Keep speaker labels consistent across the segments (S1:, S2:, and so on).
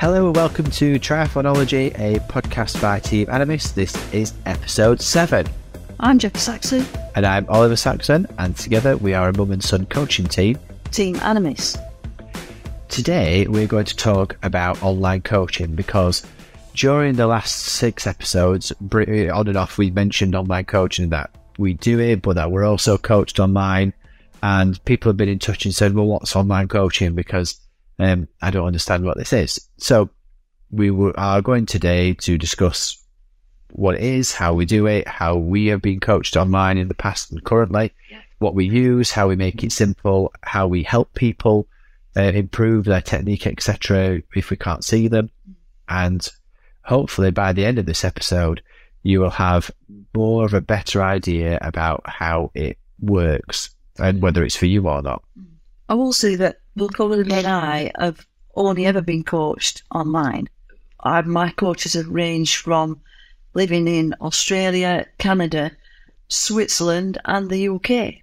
S1: Hello and welcome to Triathlonology, a podcast by Team Animis. This is episode 7.
S2: I'm Jeff Saxon,
S1: And I'm Oliver Saxon, and together we are a mum and son coaching team.
S2: Team Animis.
S1: Today we're going to talk about online coaching because during the last six episodes, on and off, we mentioned online coaching that we do it, but that we're also coached online. And people have been in touch and said, well, what's online coaching? Because um, I don't understand what this is. So we are going today to discuss what it is, how we do it, how we have been coached online in the past and currently,
S2: Yeah.
S1: what we use, how we make it simple, how we help people uh, improve their technique, etc. If we can't see them, and hopefully by the end of this episode, you will have more of a better idea about how it works and whether it's for you or not.
S2: I will say that both Oliver and I have only ever been coached online. I, my coaches have ranged from living in Australia, Canada, Switzerland, and the UK.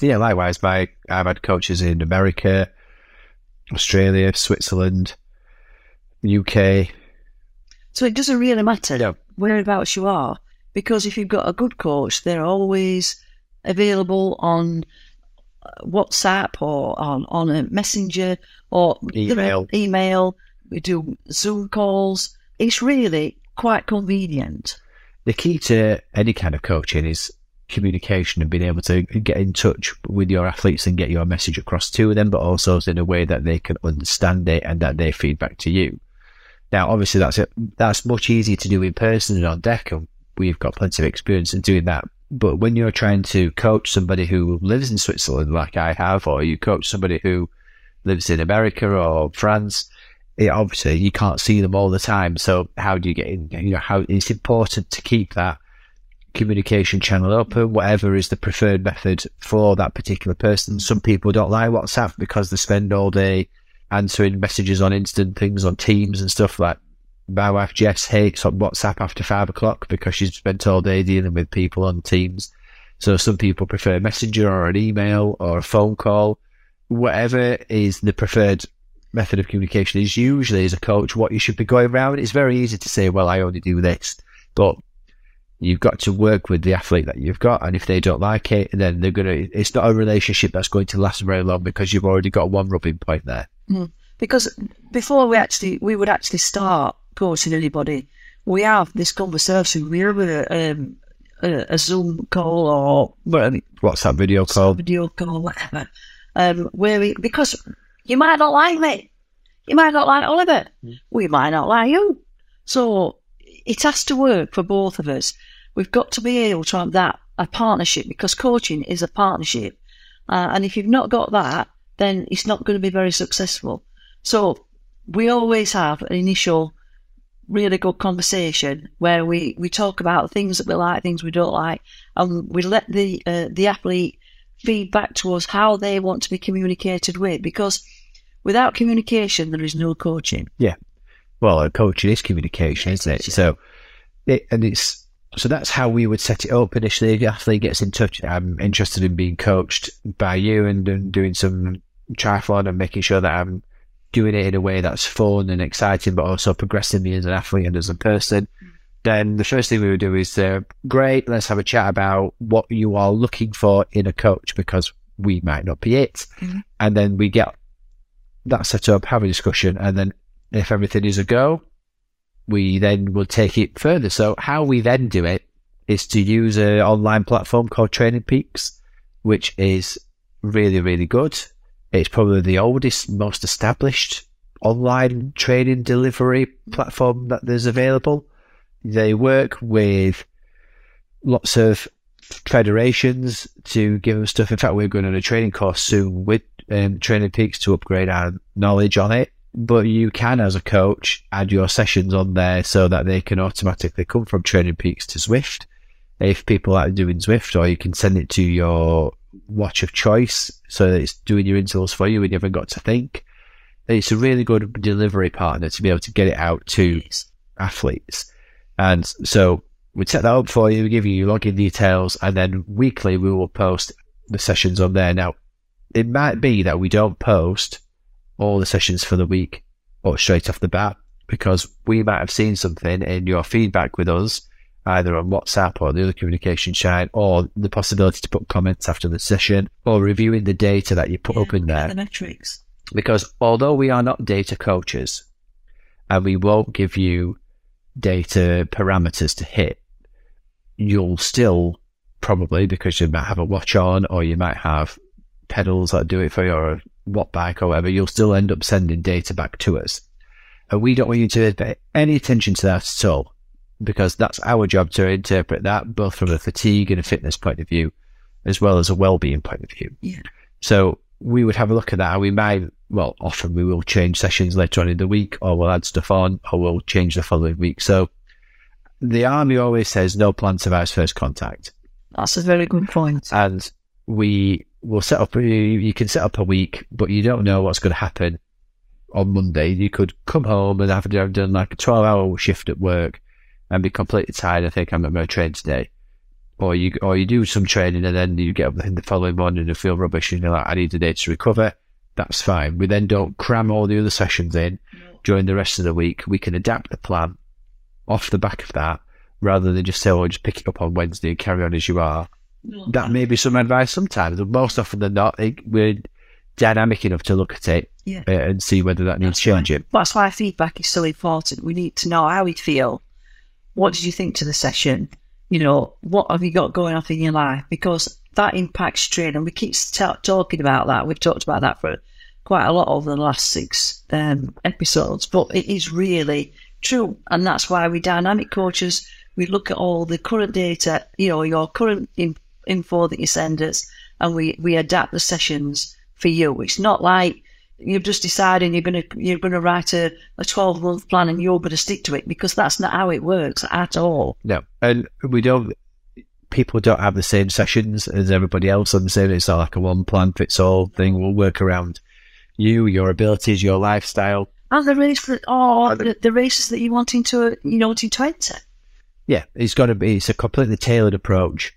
S1: Yeah, likewise. My I've had coaches in America, Australia, Switzerland, UK.
S2: So it doesn't really matter whereabouts you are, because if you've got a good coach, they're always available on WhatsApp or on, on a messenger or
S1: Email.
S2: Email. We do Zoom calls. It's really quite convenient.
S1: The key to any kind of coaching is communication and being able to get in touch with your athletes and get your message across to them, but also in a way that they can understand it and that they feedback to you. Now, obviously, that's it. That's much easier to do in person and on deck, and we've got plenty of experience in doing that. But when you're trying to coach somebody who lives in Switzerland, like I have, or you coach somebody who lives in America or France, it, obviously you can't see them all the time. So how do you get in? You know, how it's important to keep that communication channel open, whatever is the preferred method for that particular person. Some people don't like WhatsApp because they spend all day answering messages on instant things on Teams and stuff like. My wife Jess hates on WhatsApp after five o'clock because she's spent all day dealing with people on Teams. So some people prefer Messenger or an email or a phone call. Whatever is the preferred method of communication is usually as a coach what you should be going around. It's very easy to say, well, I only do this, but you've got to work with the athlete that you've got. And if they don't like it, then they're going to, it's not a relationship that's going to last very long because you've already got one rubbing point there. Hmm.
S2: Because before we actually we would actually start coaching anybody, we have this conversation. We have a, um, a, a Zoom call or whatever,
S1: What's that video called?
S2: video call, whatever. Um, where we because you might not like me, you might not like Oliver, we might not like you. So it has to work for both of us. We've got to be able to have that a partnership because coaching is a partnership, uh, and if you've not got that, then it's not going to be very successful. So we always have an initial really good conversation where we, we talk about things that we like, things we don't like, and we let the uh, the athlete feed back to us how they want to be communicated with. Because without communication, there is no coaching.
S1: Yeah, well, coaching is communication, isn't it? So, it, and it's, so that's how we would set it up initially. The athlete gets in touch. I'm interested in being coached by you and, and doing some triathlon and making sure that I'm doing it in a way that's fun and exciting, but also progressing me as an athlete and as a person. Then the first thing we would do is, uh, great, let's have a chat about what you are looking for in a coach because we might not be it.
S2: Mhm.
S1: And then we get that set up, have a discussion, and then if everything is a go, we then will take it further. So how we then do it is to use an online platform called Training Peaks, which is really, really good. It's probably the oldest, most established online training delivery platform that there's available. They work with lots of federations to give them stuff. In fact, we're going on a training course soon with um, Training Peaks to upgrade our knowledge on it. But you can, as a coach, add your sessions on there so that they can automatically come from Training Peaks to Zwift If people are doing Zwift, or you can send it to your watch of choice so that it's doing your intervals for you and you haven't got to think. It's a really good delivery partner to be able to get it out to athletes. And so we'd set that up for you, we give you your login details, and then weekly we will post the sessions on there. Now, it might be that we don't post all the sessions for the week or straight off the bat because we might have seen something in your feedback with us, either on WhatsApp or the other communication channel, or the possibility to put comments after the session, or reviewing the data that you put
S2: Yeah,
S1: up in there.
S2: The metrics.
S1: Because although we are not data coaches and we won't give you data parameters to hit, you'll still probably, because you might have a watch on or you might have pedals that do it for you or a watt bike or whatever, you'll still end up sending data back to us. And we don't want you to pay any attention to that at all because that's our job to interpret that both from a fatigue and a fitness point of view as well as a well-being point of view.
S2: Yeah.
S1: So we would have a look at that. and We might, well, often we will change sessions later on in the week, or we'll add stuff on, or we'll change the following week. So the army always says no plan survives first contact,
S2: That's a very good point.
S1: and we will set up. You, can set up a week, but you don't know what's going to happen on Monday. You could come home and have done like a twelve-hour shift at work and be completely tired. I think I'm going to train today. Or you, or you do some training and then you get up in the following morning and feel rubbish and you're like, I need a day to recover. That's fine. We then don't cram all the other sessions in during the rest of the week. We can adapt the plan off the back of that rather than just say, oh, just pick it up on Wednesday and carry on as you are. That may be some advice sometimes, but most often than not, it, we're dynamic enough to look at it
S2: Yeah.
S1: uh, and see whether that needs changing.
S2: That's why feedback is so important. We need to know how we feel. What did you think to the session? You know, what have you got going on in your life? Because that impacts training. We keep ta talking about that. We've talked about that for quite a lot over the last six um, episodes, but it is really true. And that's why we dynamic coaches, we look at all the current data, you know, your current in, info that you send us, and we, we adapt the sessions for you. It's not like you've just deciding you're gonna you're gonna write a, a twelve month plan and you're gonna stick to it because that's not how it works at all.
S1: No, and we don't. People don't have the same sessions as everybody else i'm saying It's not like a one plan fits all thing. We'll work around you, your abilities, your lifestyle.
S2: And the race that oh,
S1: or the-
S2: the, the races that you want to you know wanting to enter.
S1: Yeah, it's got to be. It's a completely tailored approach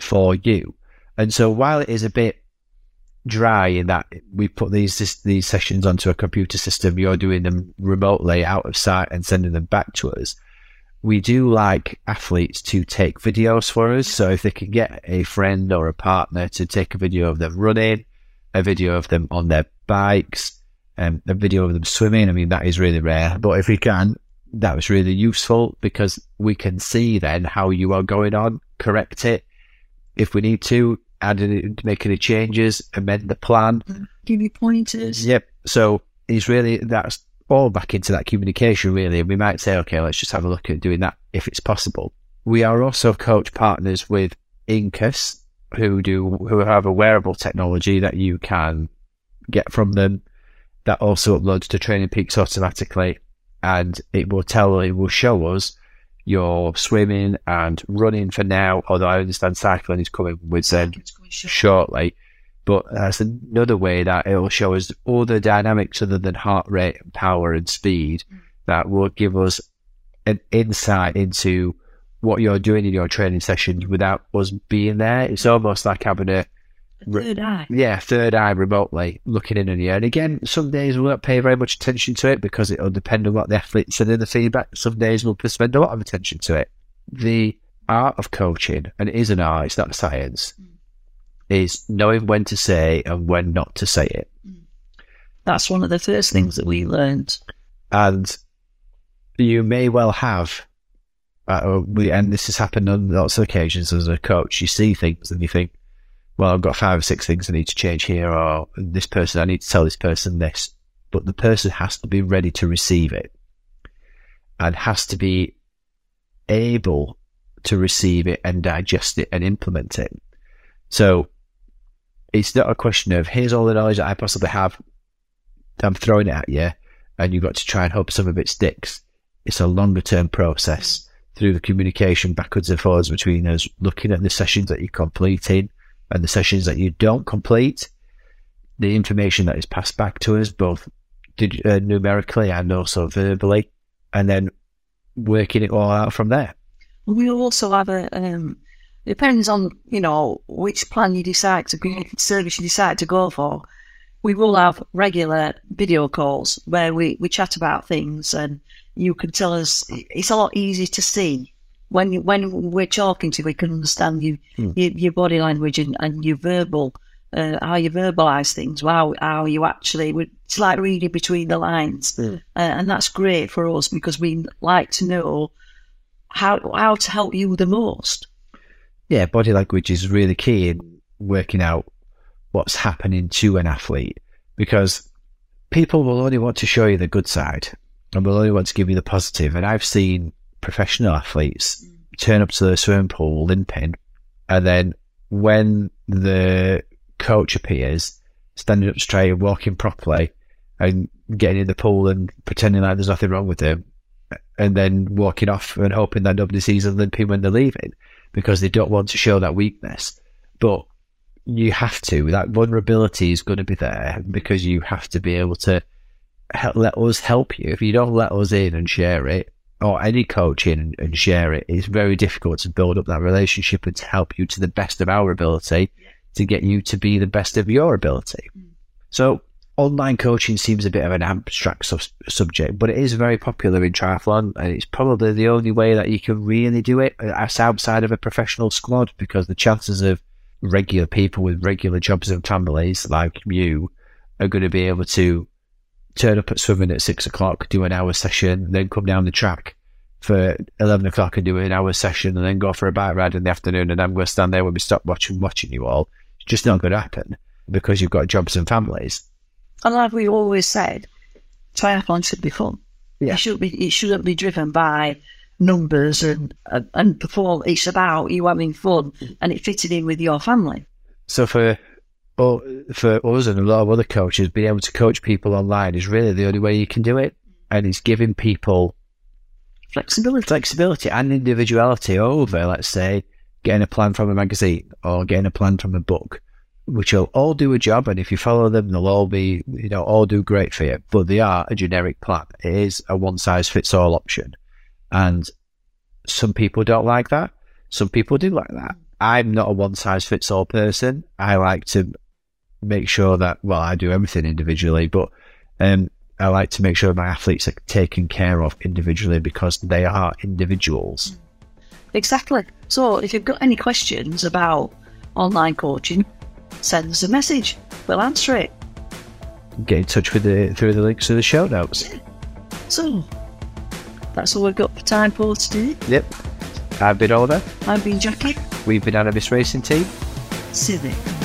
S1: for you. And so while it is a bit dry in that we put these this, these sessions onto a computer system, you're doing them remotely out of sight and sending them back to us. We do like athletes to take videos for us. So if they can get a friend or a partner to take a video of them running, a video of them on their bikes, um, a video of them swimming. I mean, that is really rare, but if we can, that was really useful because we can see then how you are going on, correct it if we need to, add any, make any changes, amend the plan.
S2: Give you pointers.
S1: Yep. So it's really that's all back into that communication really. And we might say, okay, let's just have a look at doing that if it's possible. We are also coach partners with Incus, who do who have a wearable technology that you can get from them that also uploads to Training Peaks automatically, and it will tell it will show us your swimming and running for now. Although I understand cycling is coming with them
S2: It's going short.
S1: shortly. But that's another way that it will show us all the dynamics other than heart rate, and power, and speed mm. that will give us an insight into what you're doing in your training sessions without us being there. It's almost like having a
S2: The third eye.
S1: yeah third eye remotely looking in on you. And again, some days we won't pay very much attention to it because it'll depend on what the athlete said in the feedback. Some days we'll spend a lot of attention to it. The art of coaching, and it is an art, it's not a science, is knowing when to say and when not to say it.
S2: That's one of the first things that we learned.
S1: And you may well have, uh, we, and this has happened on lots of occasions as a coach, you see things and you think, well, I've got five or six things I need to change here, or this person, I need to tell this person this. But the person has to be ready to receive it and has to be able to receive it and digest it and implement it. So it's not a question of here's all the knowledge that I possibly have. I'm throwing it at you and you've got to try and hope some of it sticks. It's a longer term process through the communication backwards and forwards between us, looking at the sessions that you're completing and the sessions that you don't complete, the information that is passed back to us, both uh, numerically and also verbally, and then working it all out from there.
S2: We also have a um, depends on you know which plan you decide to go service you decide to go for. we will have regular video calls where we, we chat about things and you can tell us it's a lot easier to see when when we're talking to you we can understand you, your, your body language and, and your verbal uh, how you verbalize things how, how you actually it's like reading between the lines. Uh, and that's great for us because we like to know how how to help you the most.
S1: Yeah, body language is really key in working out what's happening to an athlete because people will only want to show you the good side and will only want to give you the positive. And I've seen professional athletes mm. turn up to the swimming pool limping, and then when the coach appears, standing up straight and walking properly and getting in the pool and pretending like there's nothing wrong with them, and then walking off and hoping that nobody sees them limping when they're leaving because they don't want to show that weakness. But you have to. That vulnerability is going to be there because you have to be able to let us help you. If you don't let us in and share it, or any coach in and, share it, it's very difficult to build up that relationship and to help you to the best of our ability to get you to be the best of your ability. Mm. So online coaching seems a bit of an abstract sub- subject, but it is very popular in triathlon, and it's probably the only way that you can really do it uh, outside of a professional squad because the chances of regular people with regular jobs and families like you are going to be able to turn up at swimming at six o'clock, do an hour session, then come down the track for 11 o'clock and do an hour session and then go for a bike ride in the afternoon and I'm going to stand there when we stop watching watching you all. It's just not going to happen because you've got jobs and families.
S2: And like we always said, triathlon should be fun.
S1: Yeah.
S2: It should be. It shouldn't be driven by numbers and and, and perform. It's about you having fun and it fitting in with your family.
S1: So for well, for us and a lot of other coaches, being able to coach people online is really the only way you can do it, and it's giving people
S2: Flexibility.
S1: flexibility and individuality over, let's say, getting a plan from a magazine or getting a plan from a book, which will all do a job. And if you follow them, they'll all be, you know, all do great for you. But they are a generic plan. It is a one size fits all option. And some people don't like that. Some people do like that. I'm not a one size fits all person. I like to make sure that, well, I do everything individually, but, um, I like to make sure my athletes are taken care of individually because they are individuals.
S2: Exactly. So if you've got any questions about online coaching, send us a message. We'll answer it.
S1: Get in touch with the through the links to the show notes.
S2: So that's all we've got for time for today.
S1: Yep. I've been Oliver.
S2: I've been Jacqui.
S1: We've been Animis Racing Team.
S2: See you.